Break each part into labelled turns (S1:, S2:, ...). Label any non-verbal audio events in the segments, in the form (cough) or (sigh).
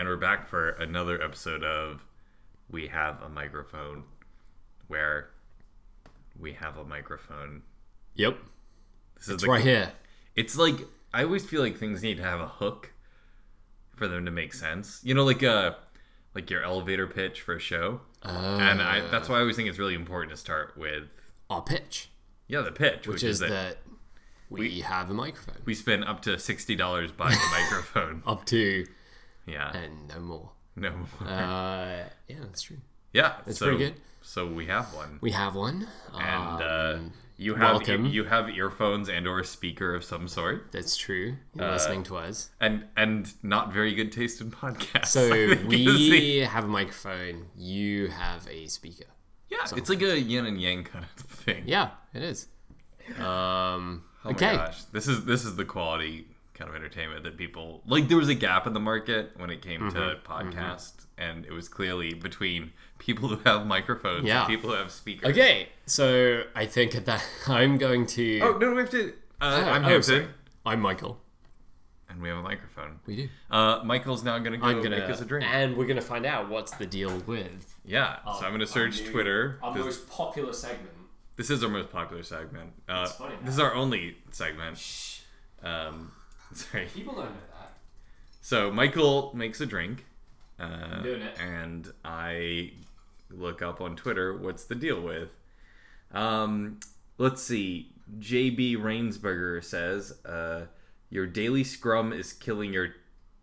S1: and we're back for another episode of We Have a Microphone, where we have a microphone.
S2: Yep.
S1: This is
S2: It's
S1: the-
S2: right here.
S1: It's like I always feel like things need to have a hook for them to make sense. You know, like uh like your elevator pitch for a show. and I that's why I always think it's really important to start with
S2: Our pitch,
S1: yeah the pitch,
S2: which,
S1: which,
S2: is,
S1: that,
S2: that we, have a microphone.
S1: we spend up to sixty dollars buying a (laughs) microphone.
S2: Up to
S1: Yeah,
S2: and no more.
S1: no,
S2: Uh, yeah, that's true.
S1: yeah,
S2: It's
S1: so,
S2: pretty good.
S1: So we have one,
S2: We have one.
S1: and uh,
S2: Um,
S1: you have
S2: welcome.
S1: you have earphones and or a speaker of some sort,
S2: that's true. You're
S1: uh,
S2: listening to us.
S1: and and not very good taste in podcasts.
S2: So (laughs)
S1: I think is the-
S2: we have a (laughs) microphone. You have a speaker.
S1: yeah, it's like a yin and yang kind of (laughs) thing.
S2: Yeah, it is. Um,
S1: Oh my
S2: okay.
S1: gosh, this is this is the quality kind of entertainment that people like. There was a gap in the market when it came to
S2: Mm-hmm,
S1: and it was clearly between people who have microphones
S2: Yeah.
S1: and people who have speakers.
S2: Okay, so I think that (laughs) I'm going to.
S1: Oh no, we have to. Uh,
S2: Oh,
S1: I'm
S2: oh,
S1: Hampton,
S2: sorry. I'm Michael.
S1: and we have a microphone.
S2: We do.
S1: Uh, Michael's now gonna go
S2: I'm gonna
S1: make us a drink.
S2: and we're gonna find out what's the deal with
S1: yeah, so I'm gonna search Twitter.
S2: Our
S1: This,
S2: most popular segment.
S1: this is our most popular segment. Uh,
S2: funny
S1: this is our only segment.
S2: Shh,
S1: Um, (laughs) sorry.
S2: people don't know that.
S1: So Michael makes a drink, uh,
S2: doing it.
S1: and I look up on Twitter what's the deal with. Um, let's see. JB Rainsberger says, uh, "Your daily scrum is killing your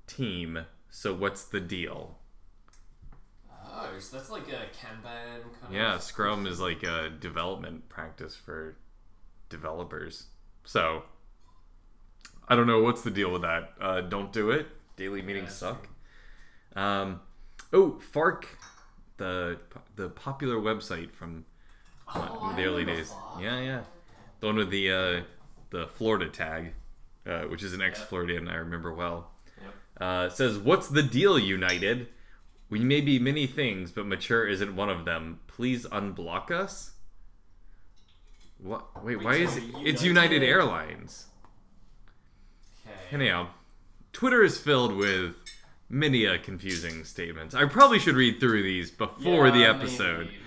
S1: team. So what's the deal?"
S2: Oh, so that's like a Kanban kind of
S1: Yeah, Scrum is like a development practice for developers. So I don't know what's the deal with that. Uh, don't do it. Daily meetings
S2: that's
S1: suck. Um, oh, Fark, the the popular website from uh,
S2: Oh,
S1: the early days.
S2: Fark.
S1: Yeah, yeah, the one with the uh, the Florida tag, uh, which is an ex-Floridian I remember well.
S2: Yep.
S1: Uh, says, "What's the deal, United? We may be many things, but mature isn't one of them. Please unblock us." What? Wait, why is it?
S2: joined
S1: It's
S2: United?
S1: United Airlines. Anyhow, Twitter is filled with many a confusing statements. I probably should read through these before the episode.
S2: maybe- maybe.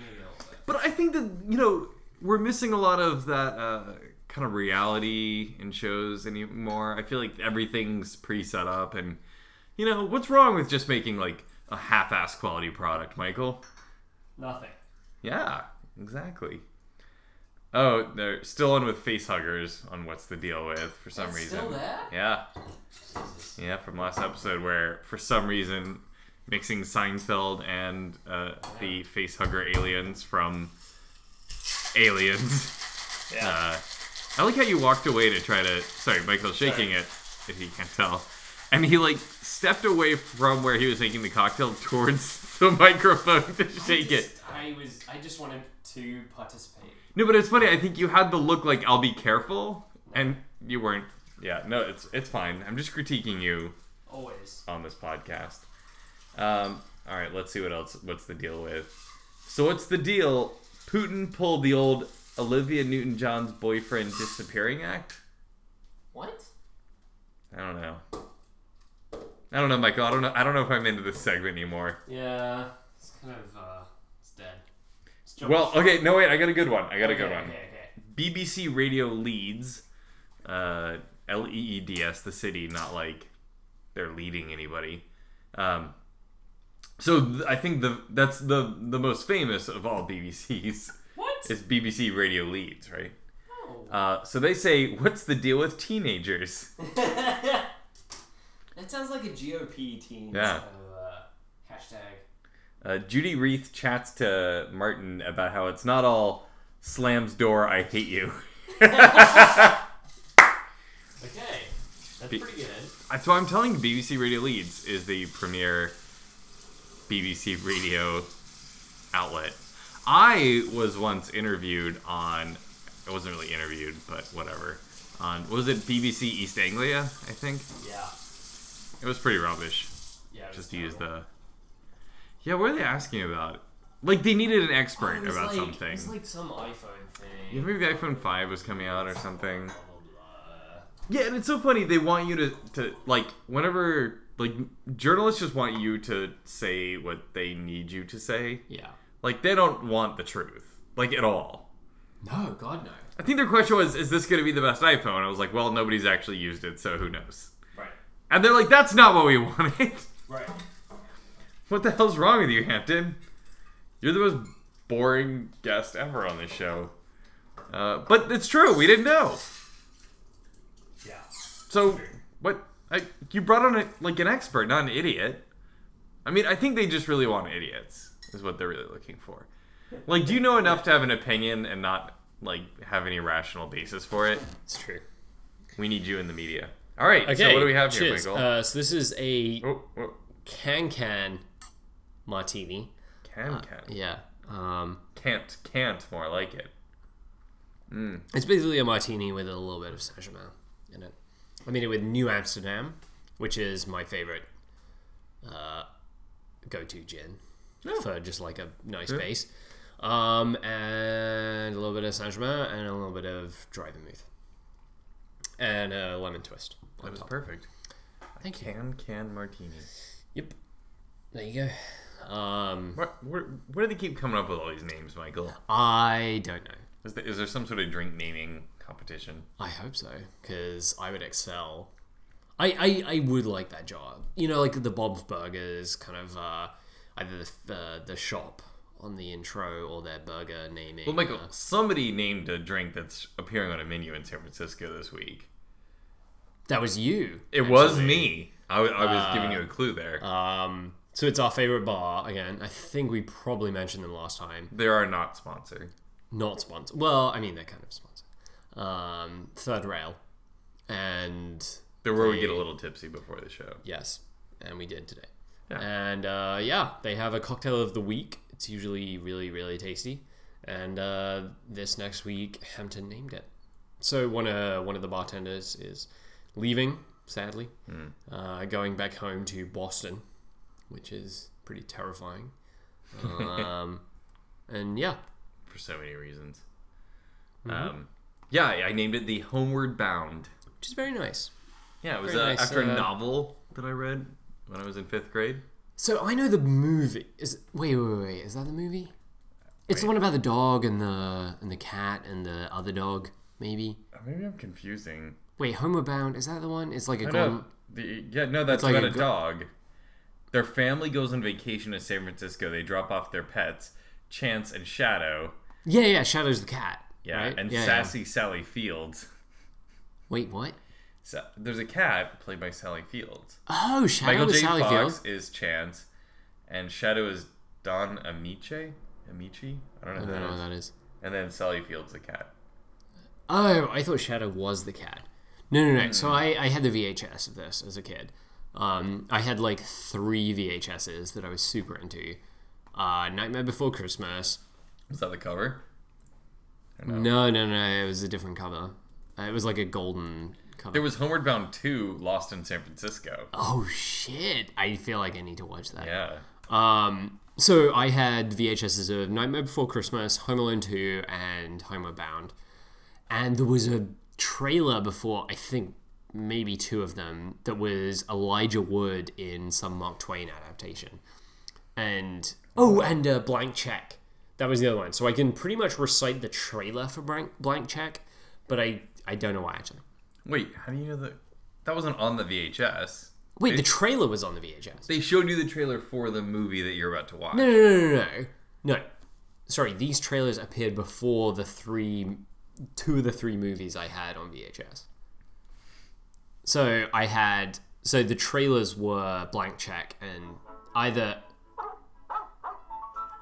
S1: But I think that you know we're missing a lot of that uh, kind of reality in shows anymore. I feel like everything's pre-set up, and you know what's wrong with just making like a half-ass quality product, Michael?
S2: Nothing.
S1: Yeah, exactly. Oh, they're still on with face huggers on what's the deal with for some
S2: That's
S1: reason.
S2: still there?
S1: Yeah,
S2: Jesus.
S1: yeah, from last episode where for some reason mixing Seinfeld and uh, the face hugger aliens from Aliens. (laughs)
S2: Yeah.
S1: Uh, I like how you walked away to try to. Sorry, Michael's shaking it, if you can't tell. And he like stepped away from where he was making the cocktail towards (laughs) the microphone to shake it.
S2: I was. I just wanted to participate.
S1: No, but it's funny. I think you had the look like I'll be careful, and you weren't. Yeah, no, it's it's fine. I'm just critiquing you
S2: Always.
S1: on this podcast. Um, all right, let's see what else. What's the deal with? So what's the deal? Putin pulled the old Olivia Newton-John's boyfriend disappearing act.
S2: What?
S1: I don't know. I don't know, Michael. I don't know. I don't know if I'm into this segment anymore.
S2: Yeah. It's kind of. uh. John-
S1: Well, okay. No, wait. I got a good one. I got a
S2: okay,
S1: good one.
S2: Okay. Okay.
S1: BBC Radio Leeds, uh, L E E D S, the city, not like they're leading anybody. Um, so th- I think the that's the the most famous of all BBCs
S2: What?
S1: is BBC Radio Leeds, right?
S2: Oh.
S1: Uh, so they say, "What's the deal with teenagers?" (laughs)
S2: that sounds like a GOP team.
S1: Yeah.
S2: Of, uh, hashtag.
S1: Uh, Judy Reith chats to Martin about how it's not all slams door. I hate you. (laughs)
S2: Okay. That's
S1: Be-
S2: pretty good.
S1: Why I'm telling you, BBC Radio Leeds is the premier BBC radio outlet. I was once interviewed on, it wasn't really interviewed, but whatever. On was it BBC East Anglia? I think
S2: Yeah.
S1: it was pretty rubbish.
S2: Yeah. was
S1: Just to use the. Yeah, what are they asking about? Like they needed an
S2: Oh,
S1: expert
S2: was
S1: about
S2: like,
S1: something.
S2: It was like some iPhone thing.
S1: yeah, maybe the iPhone Five was coming out or something.
S2: Blah, blah, blah.
S1: Yeah, and it's so funny. They want you to to like whenever like journalists just want you to say what they need you to say.
S2: Yeah.
S1: Like they don't want the truth, like at all.
S2: No, God no.
S1: I think their question was, "Is this going to be the best iPhone?" I was like, "Well, nobody's actually used it, so who knows?"
S2: Right.
S1: And they're like, "That's not what we wanted."
S2: Right.
S1: What the hell's wrong with you, Hampton? You're the most boring guest ever on this show. Uh, but it's true. We didn't know.
S2: Yeah.
S1: So what? I, you brought on a, like an expert, not an idiot. I mean, I think they just really want idiots. Is what they're really looking for. Like, do you know enough to have an opinion and not like have any rational basis for it?
S2: It's true.
S1: We need you in the media. All right.
S2: Okay.
S1: So what do we have here. Michael?
S2: Uh, so this is a
S1: oh, oh,
S2: can can martini.
S1: can can
S2: Yeah. Um,
S1: can't can't more like it.
S2: it's basically a martini with a little bit of Saint Germain in it. I made it with New Amsterdam, which is my favorite uh, go-to gin for just like a nice base. Um, and a little bit of Saint Germain and a little bit of dry vermouth and a lemon twist.
S1: That was
S2: top.
S1: perfect.
S2: Thank you.
S1: Can can martini.
S2: Yep. There you go. Um,
S1: What where, where do they keep coming up with all these names, Michael?
S2: I don't know.
S1: Is there, is there some sort of drink naming competition?
S2: I hope so, because I would excel. I, I I would like that job. You know, like the Bob's Burgers kind of uh, either the, the the shop on the intro or their burger naming.
S1: Well, Michael,
S2: uh,
S1: somebody named a drink that's appearing on a menu in San Francisco this week.
S2: that was you.
S1: It was
S2: actually.
S1: me. I was giving you a clue there.
S2: Um, so it's our favorite bar again. I think we probably mentioned them last time.
S1: they are not sponsored.
S2: Not sponsored. Well, I mean they're kind of sponsored. Um, Third Rail, and
S1: They're where we get a little tipsy before the show.
S2: Yes, and we did today.
S1: Yeah.
S2: And uh, yeah, they have a cocktail of the week. It's usually really, really tasty. And uh, this next week, Hampton named it. So one of one of the bartenders is leaving, sadly, uh, going back home to Boston, which is pretty terrifying. Um, (laughs) and yeah,
S1: for so many reasons.
S2: Mm-hmm.
S1: Um, yeah, I named it the Homeward Bound.
S2: which is very nice.
S1: Yeah, it was uh,
S2: nice,
S1: after
S2: uh,
S1: a novel that I read when I was in fifth grade.
S2: So I know the movie is. Wait, wait, wait, wait. Is that the movie? It's the one about the dog and the and the cat and the other dog, maybe.
S1: Maybe I'm confusing.
S2: Wait, Homeward Bound is that the one? It's like a. golden.
S1: The, yeah, no, that's about
S2: a
S1: a,
S2: go-
S1: dog. Their family goes on vacation to San Francisco. They drop off their pets, Chance and Shadow.
S2: Yeah, yeah. Shadow's the cat.
S1: Yeah,
S2: right?
S1: and
S2: yeah, yeah.
S1: Sassy Sally Fields.
S2: Wait, what?
S1: So, there's a cat played by Sally Fields.
S2: Oh, Shadow
S1: Michael J.
S2: Sally
S1: Fox
S2: Field.
S1: is Chance, and Shadow is Don Ameche. Amici? I don't know
S2: I don't know what
S1: that is.
S2: that is.
S1: And then Sally Fields the cat.
S2: Oh, I thought Shadow was the cat. No, no, no.
S1: Hmm.
S2: So I, I had the VHS of this as a kid. Um, I had like three VHSs that I was super into. Uh, Nightmare Before Christmas.
S1: Was that the cover? No?
S2: No, no. It was a different cover. Uh, it was like a golden cover.
S1: There was Homeward Bound 2, Lost in San Francisco.
S2: oh shit! I feel like I need to watch that.
S1: Yeah.
S2: Um, so I had VHSs of Nightmare Before Christmas, Home Alone 2, and Homeward Bound. And there was a trailer before, I think maybe two of them, that was Elijah Wood in some Mark Twain adaptation. And, oh, and uh, Blank Check. That was the other one. So I can pretty much recite the trailer for Blank, Blank Check, but I, I don't know why actually.
S1: Wait, how do you know that? That wasn't on the VHS.
S2: Wait, the trailer was on the VHS.
S1: They showed you the trailer for the movie that you're about to watch.
S2: No, no, no, no, no. No. Sorry, these trailers appeared before the three, two of the three movies I had on VHS. So I had, so the trailers were Blank Check and either.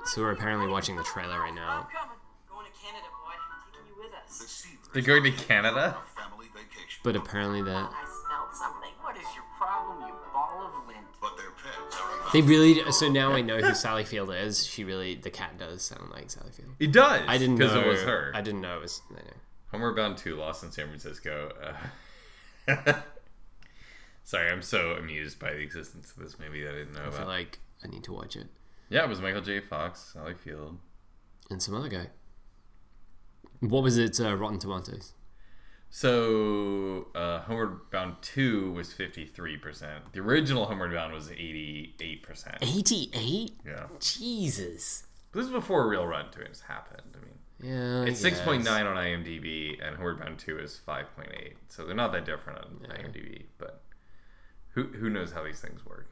S2: So we're apparently watching the trailer right now.
S3: coming. Going to Canada, boy. Taking you with us.
S1: They're going to Canada?
S2: But apparently the
S3: I smelled something. What is your problem, you ball of lint?
S4: But their pets are about
S2: they really. So now I know who Sally Field is. She really, the cat does sound like Sally Field.
S1: It does.
S2: I didn't know
S1: it was her.
S2: I didn't know it was. I know.
S1: Homeward Bound 2, Lost in San Francisco. Uh, sorry, I'm so amused by the existence of this movie that I didn't know about.
S2: I feel like I need to watch it.
S1: yeah, it was Michael J. Fox, Sally Field.
S2: and some other guy. What was it? Uh, Rotten Tomatoes.
S1: So, uh, Homeward Bound 2 was 53%. The original Homeward Bound was 88%.
S2: 88?
S1: Yeah.
S2: Jesus.
S1: This is before Real Run to it happened. I mean,
S2: Yeah. I
S1: it's 6.9 on IMDb, and Homeward Bound 2 is 5.8. So they're not that different on IMDb, but who, who knows how these things work?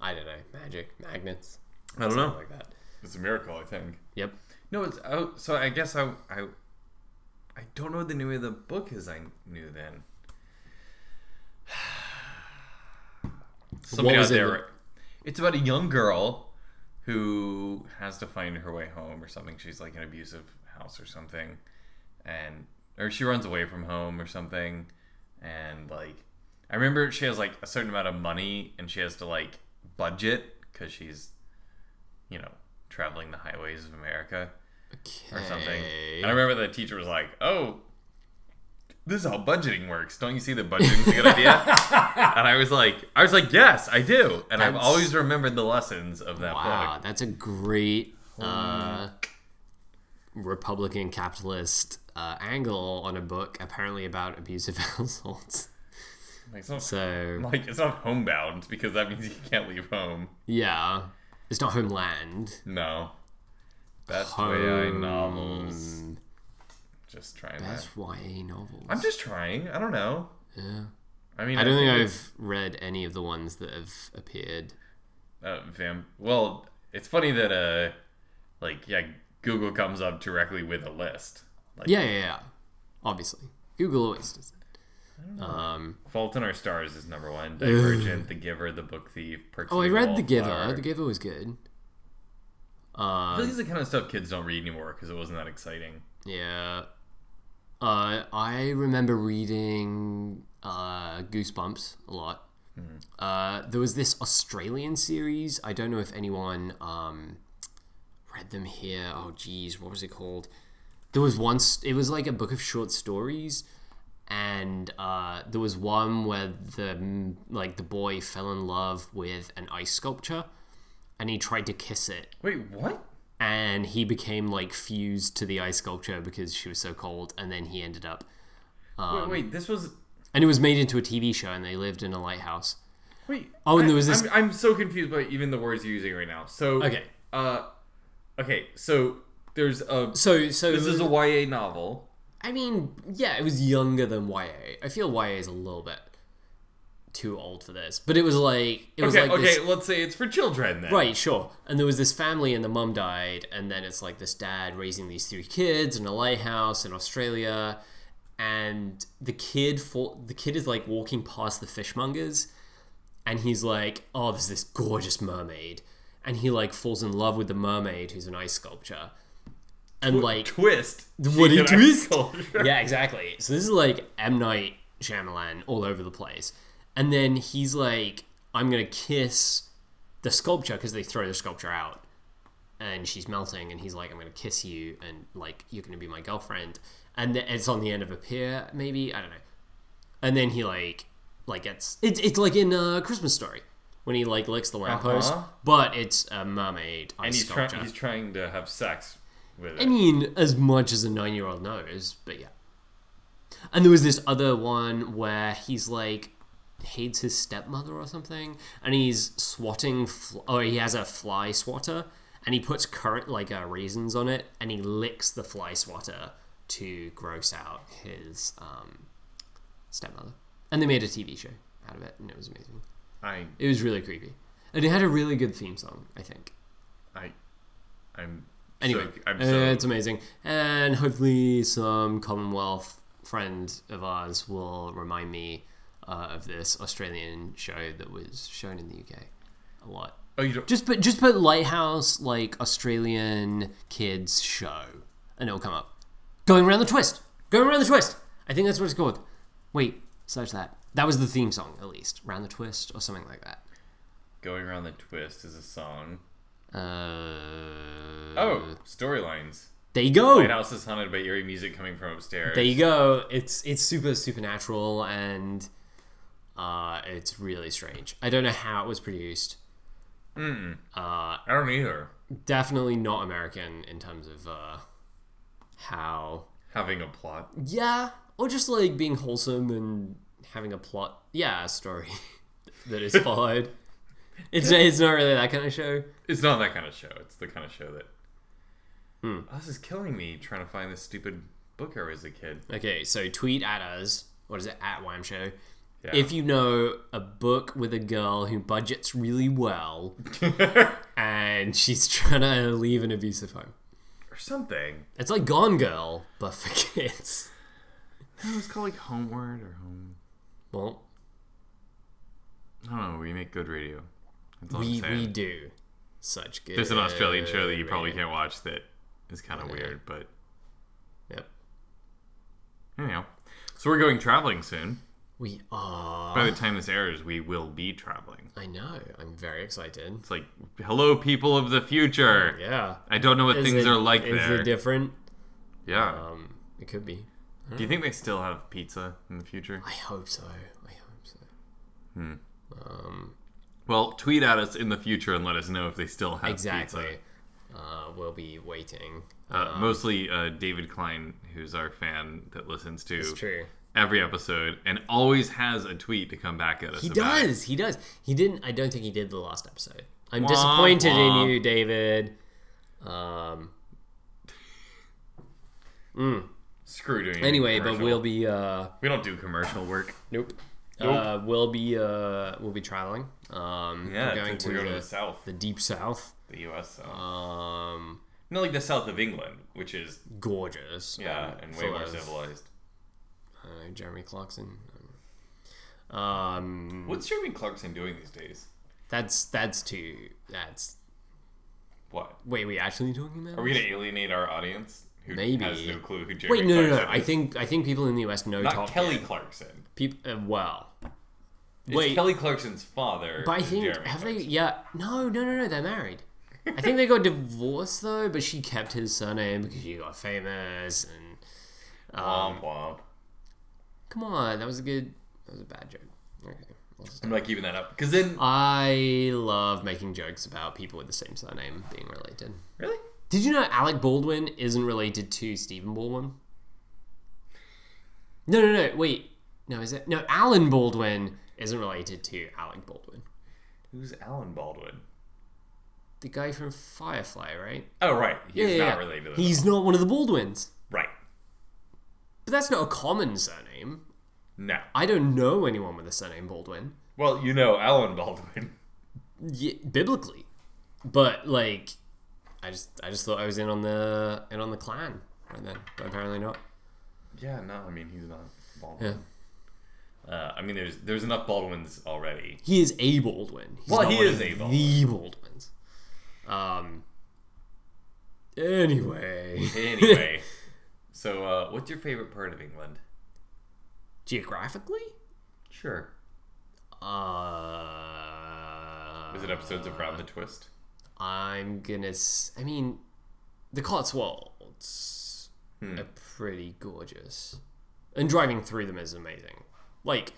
S2: I don't know. Magic, magnets,
S1: I don't
S2: know. like that.
S1: It's a miracle, I think.
S2: Yep.
S1: No, it's oh, so I guess I I I don't know what the name of the book is. I knew then. (sighs) Somebody
S2: was
S1: out
S2: it
S1: there.
S2: that-
S1: It's about a young girl who has to find her way home or something. She's like an abusive house or something, and or she runs away from home or something, and like I remember she has like a certain amount of money and she has to like budget because she's you know traveling the highways of America
S2: Okay.
S1: or something. And I remember the teacher was like, "Oh, this is how budgeting works. Don't you see that budgeting's a good idea?" (laughs) and I was like, "I was like, yes, I do." And I've always remembered the lessons of that
S2: Wow,
S1: book.
S2: that's a great uh, Republican capitalist uh, angle on a book apparently about abusive (laughs) households.
S1: Like, it's not,
S2: So
S1: like it's not homebound because that means you can't leave home.
S2: yeah, it's not Homeland.
S1: No, best way I novels. Just trying
S2: Best
S1: to.
S2: YA novels.
S1: I'm just trying. I don't know.
S2: yeah.
S1: I mean,
S2: I don't think
S1: it's-
S2: I've read any of the ones that have appeared.
S1: uh, Vam. Well, it's funny that uh, like yeah, Google comes up directly with a list. Like,
S2: Yeah, yeah, yeah. Obviously, Google always does it. Um,
S1: Fault in Our Stars is number one. Divergent, The Giver, The Book Thief. Perks
S2: oh, I read The Giver. The Giver was good.
S1: I
S2: Um,
S1: feel like the kind of stuff kids don't read anymore because it wasn't that exciting.
S2: yeah. Uh, I remember reading uh, Goosebumps a lot. Uh, there was this Australian series. I don't know if anyone um, read them here. Oh, geez, what was it called? There was once. It was like a book of short stories, and uh, there was one where the like the boy fell in love with an ice sculpture, and he tried to kiss it,
S1: Wait, what?
S2: and he became like fused to the ice sculpture because she was so cold, and then he ended up.
S1: wait, wait, this was.
S2: And it was made into a TV show, and they lived in a lighthouse.
S1: Wait.
S2: Oh, and
S1: I-
S2: there was this-
S1: I'm, I'm so confused by even the words you're using right now. So.
S2: Okay.
S1: Uh, okay, so there's a.
S2: So, so
S1: This is a YA novel.
S2: I mean, yeah, it was younger than YA. I feel YA is a little bit too old for this, but it was like it was
S1: Okay,
S2: like
S1: okay,
S2: this,
S1: let's say it's for children then.
S2: right, sure. And there was this family, and the mum died, and then it's like this dad raising these three kids in a lighthouse in Australia, and the kid for the kid is like walking past the fishmongers, and he's like, "Oh, there's this gorgeous mermaid," and he like falls in love with the mermaid, who's an ice sculpture, and like
S1: Twist.
S2: What a twist! yeah, exactly. So this is like M. Night Shyamalan all over the place, and then he's like, "I'm gonna kiss the sculpture because they throw the sculpture out, and she's melting, and he's like, "I'm gonna kiss you, and like you're gonna be my girlfriend," and th- it's on the end of a pier, maybe? I don't know, and then he like like gets it's it's like in uh, Christmas Story when he like licks the lamppost,
S1: Uh-huh.
S2: but it's a mermaid ice
S1: And he's,
S2: sculpture.
S1: trying. he's trying to have sex with it.
S2: I mean, as much as a nine year old knows, but yeah. And there was this other one where he's like hates his stepmother or something, and he's swatting, fl- or he has a fly swatter, and he puts current like uh, raisins on it, and he licks the fly swatter to gross out his um, stepmother. And they made a TV show out of it, and it was amazing.
S1: I,
S2: It was really creepy, and it had a really good theme song, I think.
S1: I, I'm.
S2: Anyway,
S1: so, I'm so.
S2: it's amazing, and hopefully some Commonwealth friend of ours will remind me uh, of this Australian show that was shown in the UK a lot.
S1: oh, you don't.
S2: Just put just put Lighthouse like Australian kids show, and it'll come up. Going around the twist, going around the twist. I think that's what it's called. Wait, search that. That was the theme song, at least. Round the twist or something like that.
S1: Going around the twist is a song.
S2: Uh,
S1: Oh, storylines.
S2: there you go.
S1: Lighthouse is haunted by eerie music coming from upstairs.
S2: There you go. It's it's super supernatural and uh, it's really strange. I don't know how it was produced.
S1: Mm.
S2: Uh,
S1: I don't either.
S2: definitely not American in terms of uh, how.
S1: Having a plot.
S2: Yeah, or just like being wholesome and having a plot. Yeah, a story (laughs) that is followed. It's it's not really that kind of show.
S1: It's not that kind of show. It's the kind of show that.
S2: Hmm.
S1: Oh, this is killing me trying to find this stupid book I read as a kid.
S2: Okay, so tweet at us. What is it at Wham Show?
S1: Yeah.
S2: If you know a book with a girl who budgets really well (laughs) and she's trying to leave an abusive home.
S1: or something.
S2: It's like Gone Girl, but for kids.
S1: It was called like Homeward or Home.
S2: Well,
S1: I don't know. We make good radio. That's all I'm
S2: we we do such good.
S1: There's an Australian show that you probably
S2: radio.
S1: can't watch that is kind of weird, but
S2: Yep.
S1: anyhow. So we're going traveling soon.
S2: We are.
S1: By the time this airs, we will be traveling.
S2: I know. I'm very excited.
S1: It's like, hello, people of the future.
S2: Yeah.
S1: I don't know what
S2: Is
S1: things
S2: it-
S1: are like
S2: is
S1: there.
S2: it different?
S1: yeah.
S2: Um, it could be.
S1: Do you think they still have pizza in the future?
S2: I hope so. I hope so.
S1: Hmm.
S2: Um,
S1: Well, tweet at us in the future and let us know if they still have
S2: exactly.
S1: pizza.
S2: Uh, we'll be waiting.
S1: Uh, mostly uh, David Klein, who's our fan that listens to
S2: It's true.
S1: every episode and always has a tweet to come back at us.
S2: He
S1: about.
S2: does. He does. He didn't. I don't think he did the last episode. I'm
S1: Wah,
S2: disappointed
S1: wah.
S2: in you, David. Um. (laughs)
S1: Screw doing.
S2: Anyway, but
S1: commercial.
S2: we'll be. Uh,
S1: we don't do commercial work.
S2: nope.
S1: Nope.
S2: Uh, we'll be. Uh, we'll be traveling. Um,
S1: Yeah,
S2: we're going
S1: we're
S2: to
S1: going to
S2: the,
S1: the south,
S2: the deep south.
S1: the U.S. South.
S2: Um,
S1: Not like the south of England, which is
S2: gorgeous.
S1: yeah,
S2: um,
S1: and way more
S2: of,
S1: civilized.
S2: Uh, Jeremy Clarkson. Um,
S1: What's Jeremy Clarkson doing these days?
S2: that's that's too. That's
S1: What
S2: wait. We actually talking about?
S1: are we going to alienate our audience?
S2: Maybe.
S1: has no clue who Jeremy
S2: Wait, no, no,
S1: Clarkson
S2: no. I
S1: is?
S2: think I think people in the US know
S1: not
S2: Top
S1: Kelly
S2: Gear.
S1: Clarkson.
S2: Peop uh, well,
S1: It's
S2: Wait.
S1: Kelly Clarkson's father.
S2: but I
S1: is
S2: think
S1: Jeremy
S2: have they?
S1: Clarkson.
S2: Yeah, no, no, no, no. They're married. I think they got divorced though, but she kept his surname because she got famous. And um,
S1: Womp womp.
S2: come on, that was a good. That was a bad joke. Okay, I'll.
S1: I'm not keeping that up because then
S2: I love making jokes about people with the same surname being related.
S1: really
S2: Did you know Alec Baldwin isn't related to Stephen Baldwin? No, no, no. Wait. No, is it? No, Alan Baldwin isn't related to Alec Baldwin.
S1: who's Alan Baldwin?
S2: The guy from Firefly, right?
S1: Oh right, he's
S2: Yeah, yeah,
S1: not
S2: yeah.
S1: related.
S2: He's not one of the Baldwins.
S1: right.
S2: But that's not a common surname.
S1: No.
S2: I don't know anyone with the surname Baldwin.
S1: Well, you know Alan Baldwin.
S2: Yeah, biblically. But like I just I just thought I was in on the in on the clan right then. But apparently not.
S1: Yeah, no, I mean he's not
S2: Yeah.
S1: Baldwin. Uh, I mean, there's there's enough Baldwins already.
S2: He is a Baldwin. He's
S1: Well, he is a
S2: The Baldwins. Um. Anyway,
S1: Anyway, (laughs) so uh, what's your favorite part of England?
S2: geographically,
S1: Sure.
S2: uh,
S1: Is it episodes of Round the Twist?
S2: I'm gonna. S- I mean, the Cotswolds
S1: Hmm.
S2: are pretty gorgeous, and driving through them is amazing. Like,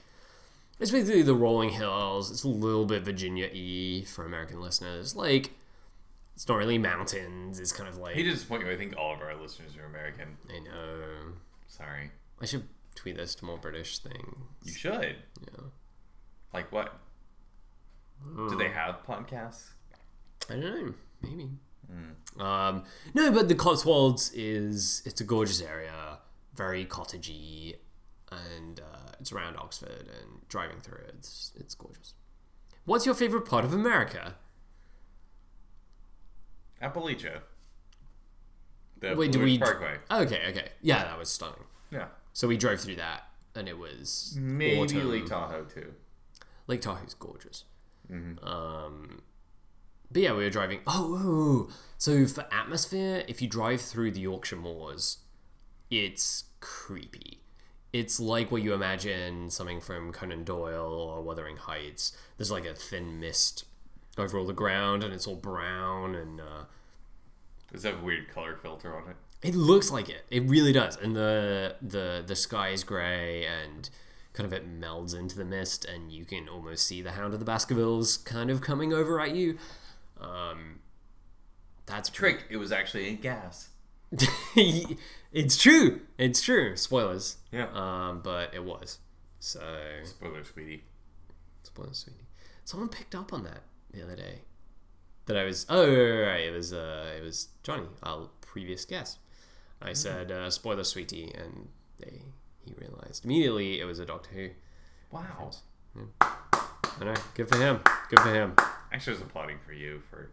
S2: it's basically the rolling hills. It's a little bit Virginia-y for American listeners. Like, it's not really mountains. It's kind of like
S1: to disappoint you. I think all of our listeners are American.
S2: I know.
S1: Sorry.
S2: I should tweet this to more British things.
S1: You should.
S2: Yeah.
S1: Like what? Do they have podcasts?
S2: I don't know. Maybe. Um, no, but the Cotswolds is it's a gorgeous area, very cottagey, and uh, it's around Oxford. And driving through it, it's it's gorgeous. What's your favorite part of America?
S1: Appalachia. The
S2: Wait, do
S1: Blue Ridge
S2: we-
S1: Parkway.
S2: Okay, okay, yeah, that was stunning.
S1: Yeah.
S2: So we drove through that, and it was
S1: Maybe
S2: autumn.
S1: Lake Tahoe too.
S2: Lake Tahoe's gorgeous.
S1: Mm-hmm.
S2: Um, but yeah, we were driving. Oh, so for atmosphere, if you drive through the Yorkshire Moors, it's creepy. It's like what you imagine something from Conan Doyle or Wuthering Heights. There's like a thin mist over all the ground, and it's all brown, and uh,
S1: Does that a weird color filter on it?
S2: it looks like it. It really does. And the the the sky is grey and kind of it melds into the mist and you can almost see the Hound of the Baskervilles kind of coming over at you. Um that's a
S1: Trick. It was actually a gas. (laughs)
S2: it's true. It's true. Spoilers.
S1: Yeah.
S2: Um, but it was. So
S1: Spoiler, sweetie.
S2: spoilers, sweetie. Someone picked up on that the other day. That I was. Oh, right, right. It was. Uh, it was Johnny, our previous guest. I said, uh, "Spoiler, sweetie," and they he realized immediately it was a Doctor Who.
S1: Wow.
S2: I know. Good for him. Good for him.
S1: Actually, I was applauding for you for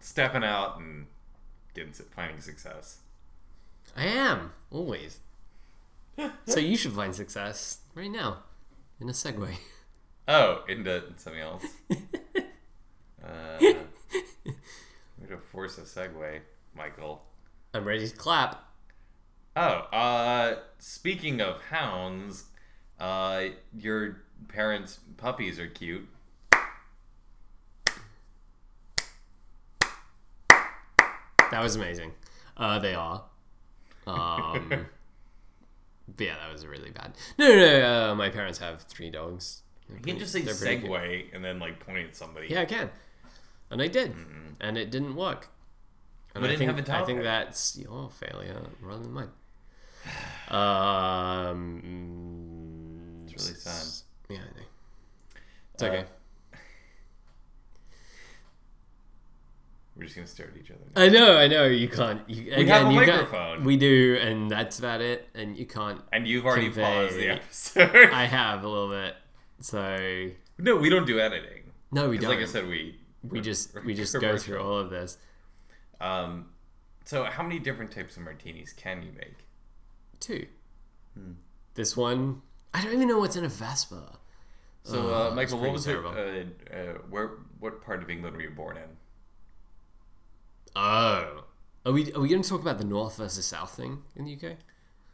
S1: stepping out and getting finding success.
S2: I am always. (laughs) so you should find success right now in a segue.
S1: Oh, into something else. (laughs) uh, gonna force a segue, Michael.
S2: I'm ready to clap.
S1: Oh, uh, speaking of hounds, uh, your parents' puppies are cute.
S2: That was amazing. Uh, they are. Um, (laughs) but yeah, that was really bad. No, no, no. Uh, my parents have three dogs.
S1: You can just say
S2: They're
S1: segue and then like point at somebody.
S2: Yeah, I can. And I did. And it didn't work. And
S1: We
S2: I
S1: didn't
S2: think,
S1: have a
S2: I think that's your failure rather than mine. (sighs) Um,
S1: It's really sad.
S2: Yeah, I know. It's
S1: Uh,
S2: okay.
S1: We're just gonna stare at each other. Now.
S2: I know, I know. You can't. You,
S1: We
S2: again,
S1: have a
S2: you can't-
S1: microphone.
S2: we do, and that's about it. And you can't.
S1: And you've already
S2: Convey-
S1: paused the (laughs) episode.
S2: I have a little bit. So
S1: no, we don't do editing.
S2: no, we don't.
S1: Like I said, we
S2: we just
S1: we're
S2: just go through all of this.
S1: Um, so how many different types of martinis can you make?
S2: Two.
S1: Hmm.
S2: This one, I don't even know what's in a Vesper.
S1: So,
S2: Oh,
S1: uh, Michael, what was
S2: terrible.
S1: it? Uh, uh, where, what part of England were you born in?
S2: Oh, are we are we going to talk about the North versus South thing in the UK?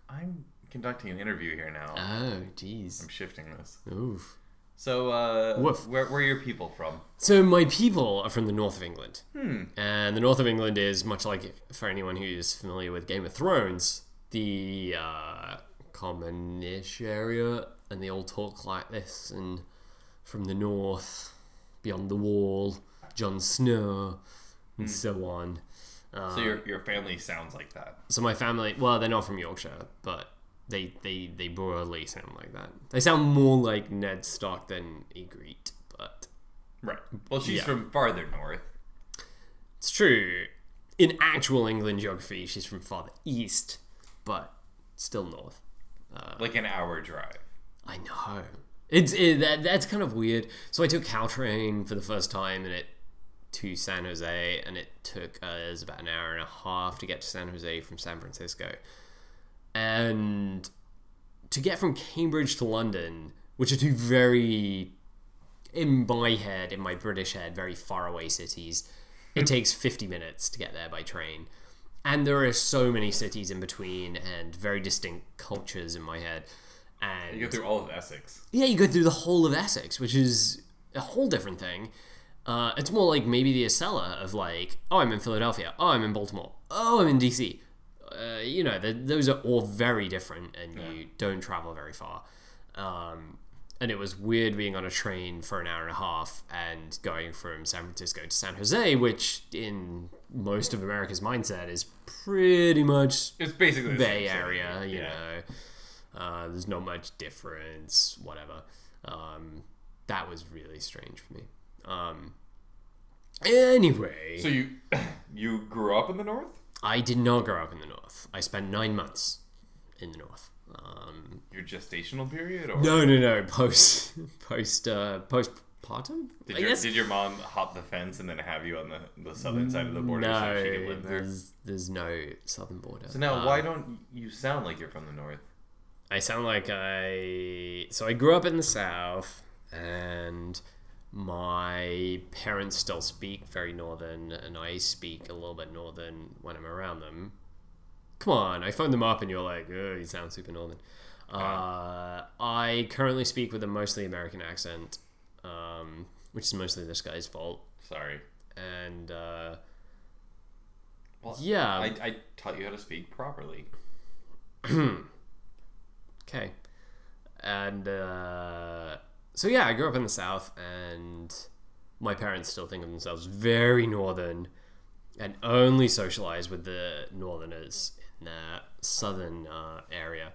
S1: I'm conducting an interview here now.
S2: Oh, jeez.
S1: I'm shifting this.
S2: Oof.
S1: So, uh,
S2: Woof.
S1: where, where are your people from?
S2: So my people are from the north of England,
S1: Hmm.
S2: and the north of England is much like for anyone who's familiar with Game of Thrones, the uh, commonish area, and they all talk like this. And from the north, beyond the wall, Jon Snow, and so on. Uh,
S1: So your your family sounds like that.
S2: so my family, well, they're not from Yorkshire, but they they they broadly sound like that. They sound more like Ned Stark than Ygritte, but
S1: Right. Well, she's
S2: Yeah.
S1: from farther north.
S2: It's true. In actual England geography, she's from farther east, but still north.
S1: Like an hour drive.
S2: I know. It's it, that that's kind of weird. So I took Caltrain for the first time, and it to San Jose, and it took us about an hour and a half to get to San Jose from San Francisco, and to get from Cambridge to London, which are two very, in my head, in my British head, very far away cities. It hmm. takes 50 minutes to get there by train. And there are so many cities in between and very distinct cultures in my head. And
S1: You go through all of Essex.
S2: yeah, you go through the whole of Essex, which is a whole different thing. Uh, it's more like maybe the Acela of like, oh, I'm in Philadelphia. Oh, I'm in Baltimore. Oh, I'm in DC. Uh, you know, th those are all very different, and you don't travel very far. Um, and it was weird being on a train for an hour and a half and going from San Francisco to San Jose, which in most of America's mindset is pretty much
S1: It's basically
S2: Bay. Area, you
S1: Yeah.
S2: know. Uh, there's not much difference, whatever. Um, that was really strange for me. Um, anyway,
S1: So you (coughs) you grew up in the north?
S2: I did not grow up in the North. I spent nine months in the North. Um,
S1: Your gestational period, or
S2: no, no, no. Post, (laughs) post, uh, postpartum.
S1: did your did your mom hop the fence and then have you on the, the southern side of the border
S2: no,
S1: so she could live there?
S2: there's, there's no southern border.
S1: So now,
S2: Um,
S1: why don't you sound like you're from the north?
S2: I sound like I. So I grew up in the South, and my parents still speak very Northern, and I speak a little bit Northern when I'm around them. Come on, I phone them up, and you're like, oh, you sound super Northern. Uh, I currently speak with a mostly American accent, um, which is mostly this guy's fault.
S1: Sorry.
S2: And uh,
S1: Well,
S2: yeah,
S1: I, I taught you how to speak properly. (clears throat)
S2: Okay. And uh, so yeah, I grew up in the South, and my parents still think of themselves very northern. and only socialize with the Northerners in the southern uh, area.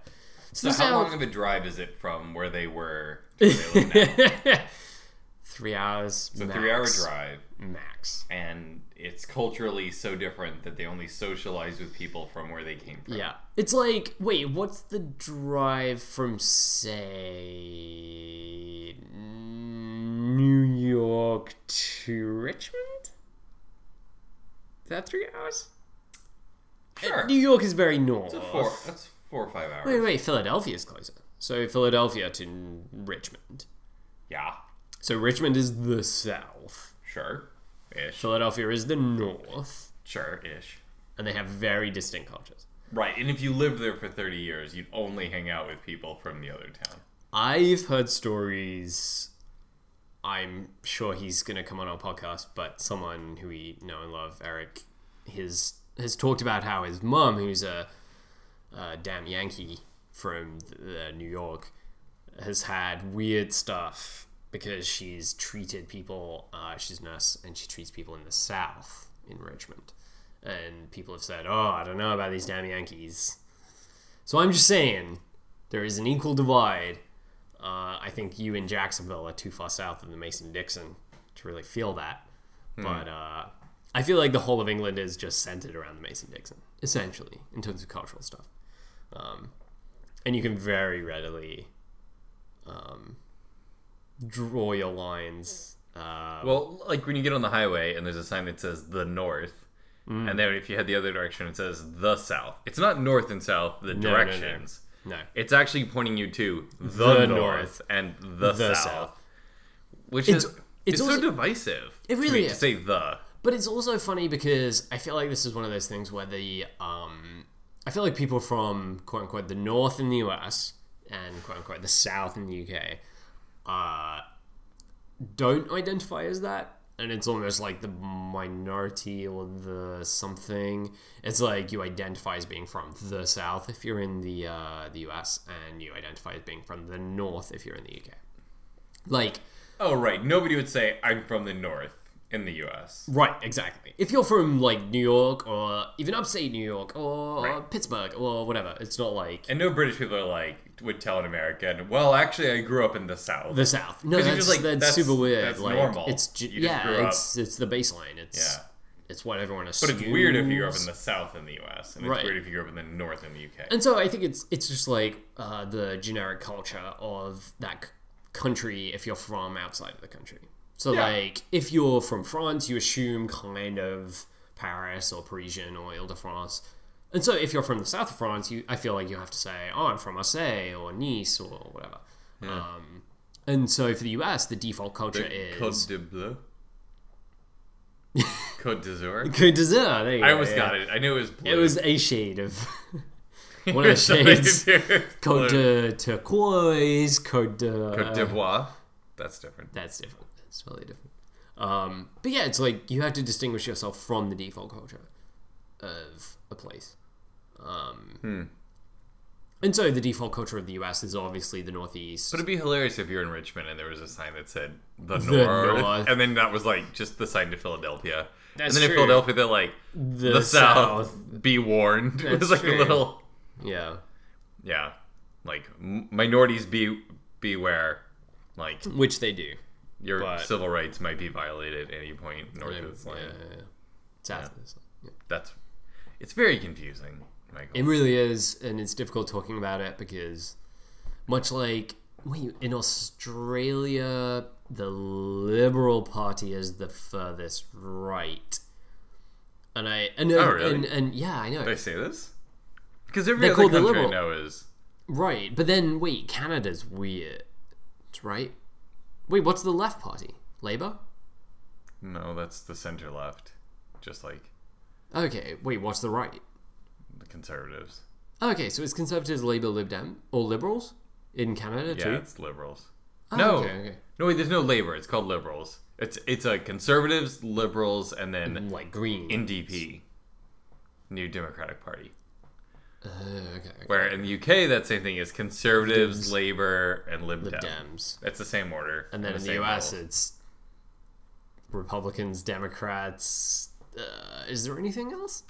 S1: So
S2: the
S1: how long of a drive is it from where they were to where they live now? (laughs)
S2: Three hours.
S1: It's a
S2: max.
S1: three-hour drive,
S2: Max.
S1: and it's culturally so different that they only socialize with people from where they came from.
S2: Yeah. It's like, wait, what's the drive from, say, New York to Richmond? Is that three hours?
S1: Uh, sure.
S2: New York is very north.
S1: That's four. That's four or five hours.
S2: Wait, wait, Philadelphia is closer. So Philadelphia to Richmond.
S1: Yeah.
S2: So Richmond is the south.
S1: Sure. Ish.
S2: Philadelphia is the north.
S1: Sure. Ish.
S2: And they have very distinct cultures.
S1: Right. And if you lived there for 30 years, you'd only hang out with people from the other town.
S2: I've heard stories. I'm sure he's going to come on our podcast, but someone who we know and love, Eric, his has talked about how his mum, who's a, a damn Yankee from uh, New York, has had weird stuff because she's treated people. Uh, she's a nurse and she treats people in the South in Richmond, and people have said, "Oh, I don't know about these damn Yankees." So I'm just saying, there is an equal divide. Uh, I think you in Jacksonville are too far south of the Mason Dixon to really feel that. But uh, I feel like the whole of England is just centered around the Mason Dixon, essentially, in terms of cultural stuff. Um, and you can very readily um, draw your lines. Uh,
S1: Well, like when you get on the highway and there's a sign that says the north,
S2: Mm.
S1: and then if you head the other direction, it says the south. It's not north and south, the
S2: no, no.
S1: directions.
S2: no.
S1: It's actually pointing you to the,
S2: The
S1: north,
S2: north.
S1: and the,
S2: The
S1: south,
S2: south.
S1: which
S2: It's-
S1: is
S2: it's
S1: it's,
S2: also-
S1: so divisive.
S2: It really
S1: me to say the.
S2: But it's also funny because I feel like this is one of those things where the um, I feel like people from quote unquote the north in the US and quote unquote the south in the UK uh, don't identify as that. And it's almost like the minority or the something. It's like you identify as being from the south if you're in the uh, the US, and you identify as being from the north if you're in the UK. Like,
S1: Oh right, nobody would say I'm from the north in the U.S.
S2: Right, exactly. If you're from like New York or even upstate New York or
S1: Right.
S2: Pittsburgh or whatever, it's not like
S1: And no British people are like would tell an American, "Well, actually, I grew up in the South."
S2: the South. No, that's,
S1: just like,
S2: that's,
S1: that's-
S2: super weird.
S1: that's
S2: like
S1: normal.
S2: it's ju- yeah,
S1: up-
S2: it's it's the baseline. It's
S1: Yeah.
S2: it's what everyone assumes.
S1: but it's weird if you grew up in the South in the U.S. and it's
S2: Right.
S1: weird if you grew up in the North in the U.K.
S2: And so I think it's it's just like uh, the generic culture of that c- country if you're from outside of the country. So
S1: Yeah.
S2: like if you're from France, you assume kind of Paris or Parisian or Ile-de-France. And so if you're from the south of France, you I feel like you have to say, "Oh, I'm from Marseille or Nice or whatever." Um, and so for the US, the default culture is
S1: Côte de Bleu. (laughs) Côte d'Azur.
S2: Côte d'Azur. There you go.
S1: I almost
S2: yeah.
S1: got it. I knew it was blue.
S2: It was a shade of (laughs) one of the shades. Côte de turquoise, Côte de
S1: Côte d'Ivoire. That's different.
S2: That's different. Totally different. Um, but yeah, it's like you have to distinguish yourself from the default culture of a place. Um,
S1: Hmm.
S2: And so the default culture of the U.S. is obviously the Northeast.
S1: But it'd be hilarious if you're in Richmond and there was a sign that said the,
S2: The
S1: North,
S2: North.
S1: and then that was like just the sign to Philadelphia.
S2: That's
S1: and then
S2: true.
S1: in Philadelphia, they're like
S2: the,
S1: the, South, be warned. (laughs) it
S2: That's
S1: was like
S2: true.
S1: a little,
S2: Yeah.
S1: yeah, like minorities be beware. Like
S2: Which they do.
S1: Your
S2: But-
S1: civil rights might be violated at any point north
S2: Yeah,
S1: of this line.
S2: yeah, yeah. South of this line. Yeah.
S1: That's it's very confusing, Michael.
S2: It really is, and it's difficult talking about it because, much like wait, in Australia, the Liberal Party is the furthest right, and I and
S1: Oh, really?
S2: and, and yeah, I know
S1: Did I say this? Because every
S2: They're
S1: other
S2: called the
S1: country I
S2: liberal-
S1: know is
S2: right, but then wait, Canada's weird, right? Wait, what's the left party? Labor?
S1: no, that's the center left, just like
S2: Okay, wait, what's the right?
S1: the conservatives.
S2: Okay, so it's Conservatives, Labor, Lib Dem, or Liberals in Canada
S1: Yeah,
S2: too.
S1: Yeah, it's liberals.
S2: Oh,
S1: no,
S2: okay, okay.
S1: no, wait. There's no labor. It's called liberals. It's it's a conservatives, liberals, and then
S2: like green.
S1: NDP, New Democratic Party.
S2: Uh, okay, okay.
S1: Where in the UK, that same thing is conservatives,
S2: Dems.
S1: labor, and Lib
S2: Lib
S1: Dem.
S2: Dems.
S1: It's the same order.
S2: And then in the
S1: same
S2: US, it's Republicans, Democrats, Uh, is there anything else?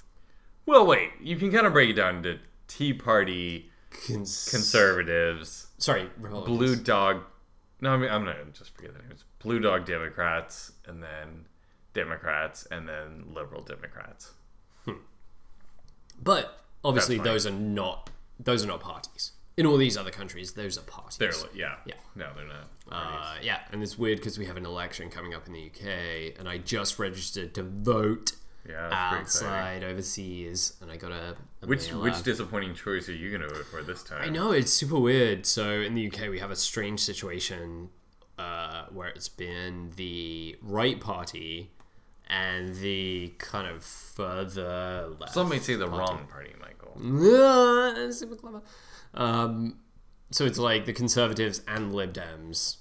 S1: Well, wait. You can kind of break it down to Tea Party,
S2: Cons-
S1: conservatives,
S2: Sorry, Republicans.
S1: Blue Dog. No, I mean, I'm gonna just forget the names. Blue Dog Democrats, and then Democrats, and then Liberal Democrats.
S2: But obviously,
S1: That's
S2: those are not those are not parties. In all these other countries, those are parties.
S1: They're li- yeah,
S2: Yeah.
S1: No, they're not.
S2: Uh, yeah, and it's weird because we have an election coming up in the UK, and I just registered to vote
S1: yeah, that's pretty exciting.
S2: outside overseas, and I got a, a
S1: Which
S2: mail
S1: which disappointing choice are you gonna vote for this time?
S2: I know it's super weird. So in the UK, we have a strange situation uh, where it's been the right party and the kind of further left.
S1: Some may say the wrong party, Michael.
S2: Super clever. Um, so it's like the Conservatives and Lib Dems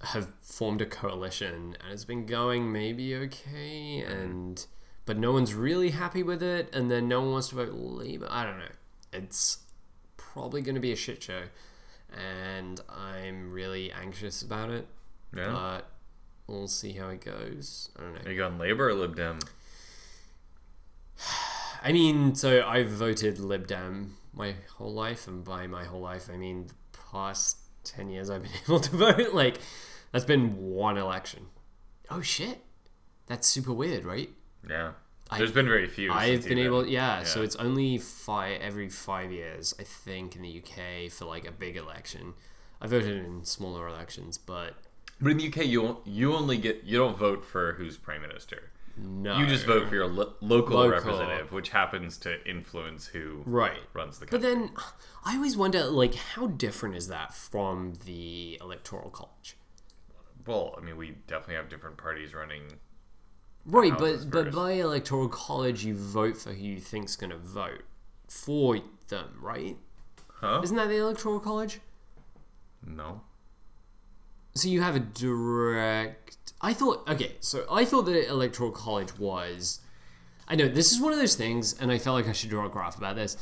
S2: have formed a coalition, and it's been going maybe okay, and but no one's really happy with it, and then no one wants to vote Labour. I don't know. It's probably going to be a shit show, and I'm really anxious about it.
S1: Yeah.
S2: But we'll see how it goes. I don't know.
S1: are you going Labor or Lib Dem? (sighs)
S2: I mean, so I've voted Lib Dem my whole life, and by my whole life, I mean the past 10 years I've been (laughs) able to vote. Like, that's been one election. Oh shit. That's super weird, right?
S1: Yeah.
S2: I-
S1: There's been very few.
S2: I've been able, yeah, So it's only five every five years, I think, in the UK for like a big election. I voted in smaller elections, but
S1: But in the UK, you you only get you don't vote for who's prime minister.
S2: no.
S1: You just vote for your lo- local,
S2: Local.
S1: representative, which happens to influence who
S2: right.
S1: runs the country.
S2: But then I always wonder, like, how different is that from the electoral college?
S1: well, I mean, we definitely have different parties running.
S2: Right, but but by electoral college, you vote for who you think's going to vote for them, right?
S1: Huh?
S2: Isn't that the electoral college?
S1: No.
S2: So you have a direct. I thought okay, so I thought the electoral college was. I know this is one of those things, and I felt like I should draw a graph about this.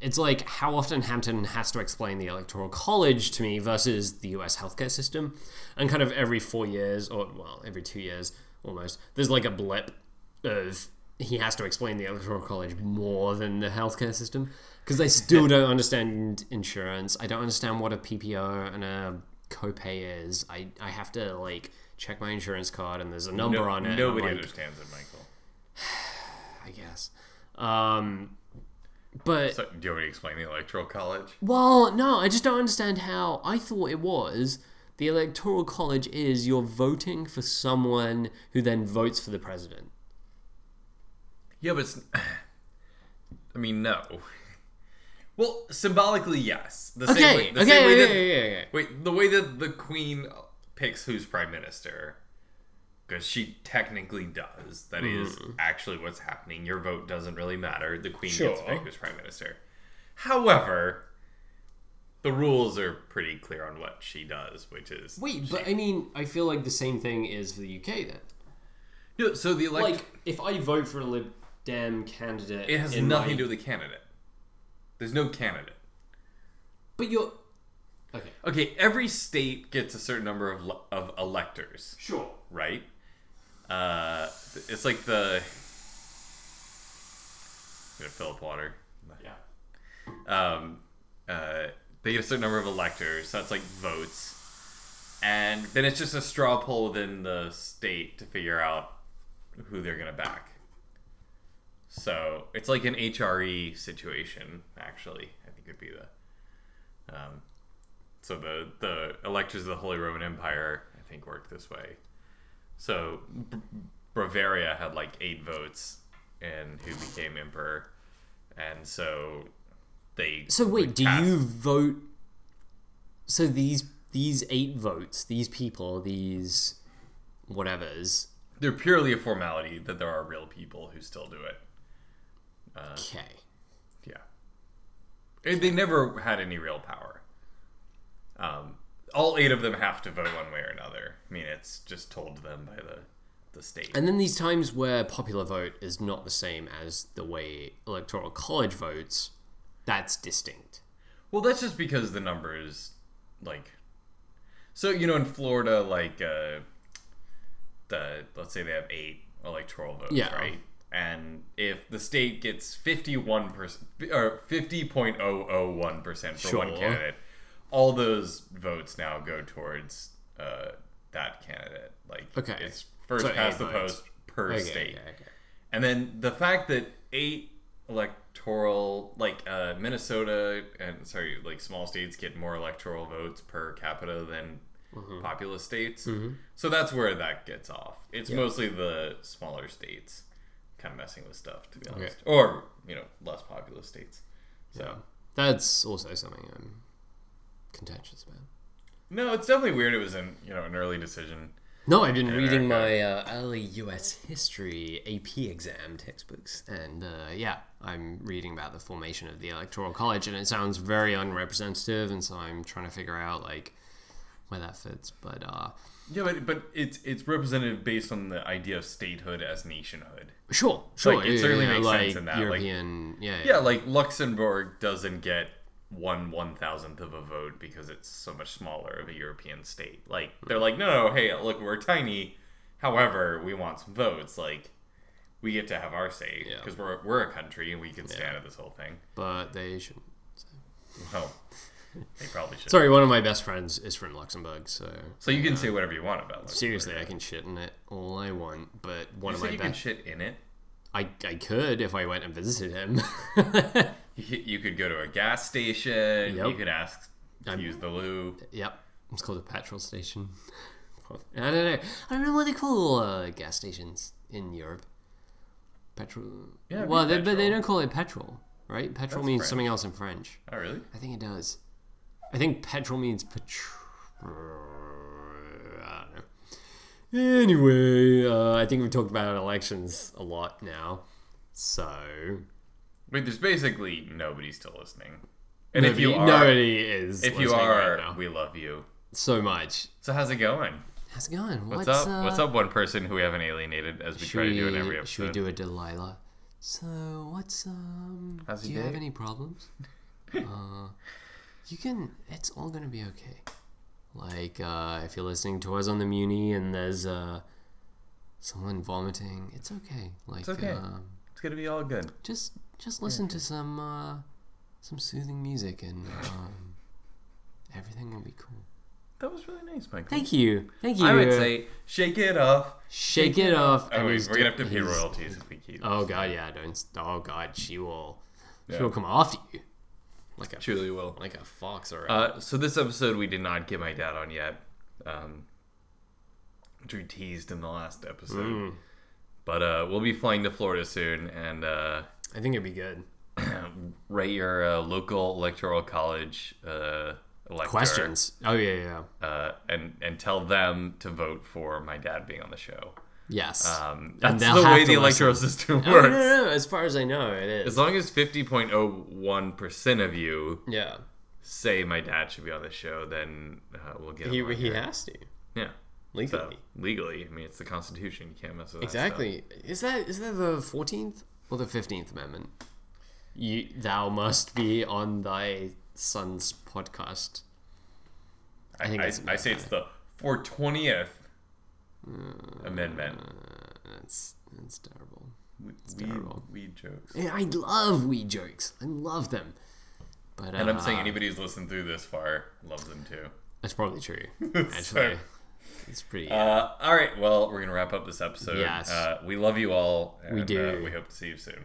S2: It's like how often Hampton has to explain the electoral college to me versus the U.S. healthcare system, and kind of every four years, or well, every two years almost, there's like a blip of he has to explain the electoral college more than the healthcare system because I still don't understand insurance. I don't understand what a PPO and a copay is. I, I have to like check my insurance card and there's a number
S1: No-
S2: on it.
S1: Nobody
S2: like,
S1: understands it, Michael. (sighs)
S2: I guess. Um, but
S1: So, do you want me to explain the electoral college?
S2: well, no, I just don't understand how. I thought it was the electoral college is you're voting for someone who then votes for the president.
S1: Yeah, but it's, (sighs) I mean, no. Well, symbolically, yes. The
S2: Okay,
S1: same way, the
S2: okay,
S1: same way that,
S2: okay, okay.
S1: Wait, the way that the queen picks who's prime minister, because she technically does. That mm-hmm. is actually what's happening. Your vote doesn't really matter. The queen gets to
S2: Sure.
S1: pick who's prime minister. However, the rules are pretty clear on what she does, which is
S2: Wait, but I mean, I feel like the same thing is for the UK then.
S1: Yeah, so the elect
S2: Like, if I vote for a Lib Dem candidate,
S1: it has nothing
S2: my-
S1: to do with the candidate. There's no candidate.
S2: But you're okay.
S1: Okay, every state gets a certain number of le- of electors.
S2: Sure.
S1: right? Uh, it's like the. I'm gonna fill up water.
S2: Yeah.
S1: Um, uh, they get a certain number of electors, so that's like votes, and then it's just a straw poll within the state to figure out who they're gonna back. So it's like an HRE situation, actually. I think it'd be the. Um, so the the electors of the Holy Roman Empire, I think, worked this way. So Bavaria had like eight votes, and who became emperor, and so they.
S2: So wait, do you vote? So these these eight votes, these people, these whatevers.
S1: They're purely a formality that there are real people who still do it.
S2: Okay.
S1: Yeah. And they never had any real power. Um, all eight of them have to vote one way or another. I mean, it's just told to them by the the state.
S2: And then these times where popular vote is not the same as the way electoral college votes, that's distinct.
S1: Well, that's just because the numbers, like, so you know, in Florida, like, uh, the let's say they have eight electoral votes,
S2: Yeah.
S1: right? And if the state gets fifty one percent or fifty point oh oh one percent for one candidate, all those votes now go towards uh, that candidate. Like
S2: Okay.
S1: it's first
S2: so
S1: past the
S2: votes.
S1: post per
S2: Okay,
S1: state.
S2: okay.
S1: And then the fact that eight electoral, like uh, Minnesota and sorry, like small states get more electoral votes per capita than
S2: Mm-hmm.
S1: populous states. So that's where that gets off. It's mostly the smaller states kind of messing with stuff, to be
S2: Okay.
S1: honest. Or, you know, less populous states. So,
S2: Yeah. That's also something I'm contentious about.
S1: no, it's definitely weird it was an, you know, an early decision.
S2: No, I've been reading my uh, early U.S. history AP exam textbooks, and uh, yeah, I'm reading about the formation of the Electoral College, and it sounds very unrepresentative, and so I'm trying to figure out like where that fits. But uh,
S1: Yeah, but, but it's it's representative based on the idea of statehood as nationhood.
S2: sure, sure,
S1: Like, it
S2: yeah,
S1: certainly
S2: yeah,
S1: makes
S2: like
S1: sense in that, like-
S2: European, yeah,
S1: Yeah, like Luxembourg doesn't get one one thousandth of a vote because it's so much smaller of a European state. Like hmm. they're like, no, no, hey, look, we're tiny. However, we want some votes. Like we get to have our say because we're we're a country and we can stand at this whole thing.
S2: but they shouldn't.
S1: Well, oh. They probably should.
S2: Sorry, one of my best friends is from Luxembourg, so
S1: So you can say whatever you want about Luxembourg.
S2: seriously, I can shit in it all I want. But one
S1: You
S2: of my
S1: you can
S2: best,
S1: shit in it.
S2: I I could if I went and visited him. (laughs)
S1: You, you could go to a gas station. You
S2: Yep.
S1: could ask to
S2: I'm-
S1: use the loo.
S2: Yep, it's called a petrol station. (laughs) I don't know. I don't know what they call uh, gas stations in Europe. Petrol.
S1: Yeah, it'd
S2: well, they, but they
S1: petrol.
S2: don't call it petrol, right? Petrol
S1: That's
S2: means
S1: French.
S2: something else in French.
S1: Oh, really?
S2: I think it does. I think petrol means petrol. I don't know. Anyway, uh, I think we've talked about elections a lot now. So
S1: Wait, there's basically nobody still listening. And if you
S2: nobody-
S1: are,
S2: nobody is.
S1: if you are,
S2: right now.
S1: we love you.
S2: so much.
S1: So how's it going?
S2: How's it going?
S1: What's,
S2: What's,
S1: up?
S2: Uh,
S1: What's up, one person who we haven't alienated as we try to do in every episode?
S2: Should we do a Delilah? So what's um?
S1: How's
S2: do you have any problems? (laughs) uh, you can. It's all gonna be okay. Like uh, if you're listening to us on the Muni and there's uh someone vomiting, it's okay. Like
S1: okay.
S2: Um,
S1: It's gonna be all good.
S2: just just listen to some uh, some soothing music and um, everything will be cool.
S1: That was really nice, Michael.
S2: Thank you, thank you.
S1: I would say shake it off.
S2: shake it off.
S1: Oh
S2: and
S1: wait, we're gonna have to pay royalties if we keep.
S2: Oh god, yeah, don't. Oh god, she will.
S1: Yeah.
S2: She will come after you, like a
S1: Truly will.
S2: like a fox or a,
S1: Uh, so this episode we did not get my dad on yet, um, which we teased in the last episode.
S2: Mm.
S1: But uh, we'll be flying to Florida soon and uh,
S2: I think it'd be good. (clears throat)
S1: rate your uh, local electoral college uh, elector,
S2: Questions. Oh yeah, yeah.
S1: uh, and and tell them to vote for my dad being on the show.
S2: Yes.
S1: Um,
S2: And
S1: that's the way the electoral
S2: listen.
S1: system
S2: Oh,
S1: works.
S2: no, no, no. As far as I know, it is.
S1: As long as fifty point oh one percent of you
S2: yeah.
S1: say my dad should be on the show, then uh, we'll get him
S2: He he has to
S1: Yeah.
S2: legally.
S1: So legally, I mean, it's the Constitution. You can't mess with that
S2: exactly. Is that is that the fourteenth or the fifteenth amendment? You thou must be on thy son's podcast. I think
S1: I, I, I say it's the four twentieth
S2: Uh,
S1: amendment.
S2: That's that's terrible.
S1: Weed,
S2: terrible.
S1: weed jokes.
S2: Yeah, I love weed jokes. I love them. But
S1: And I'm saying
S2: uh,
S1: anybody who's listened through this far loves them too.
S2: That's probably true. (laughs)
S1: So-
S2: Actually, it's pretty.
S1: Uh, all right, well, we're gonna wrap up this episode.
S2: Yes.
S1: Uh, we love you all. And,
S2: We do.
S1: Uh, we hope to see you soon.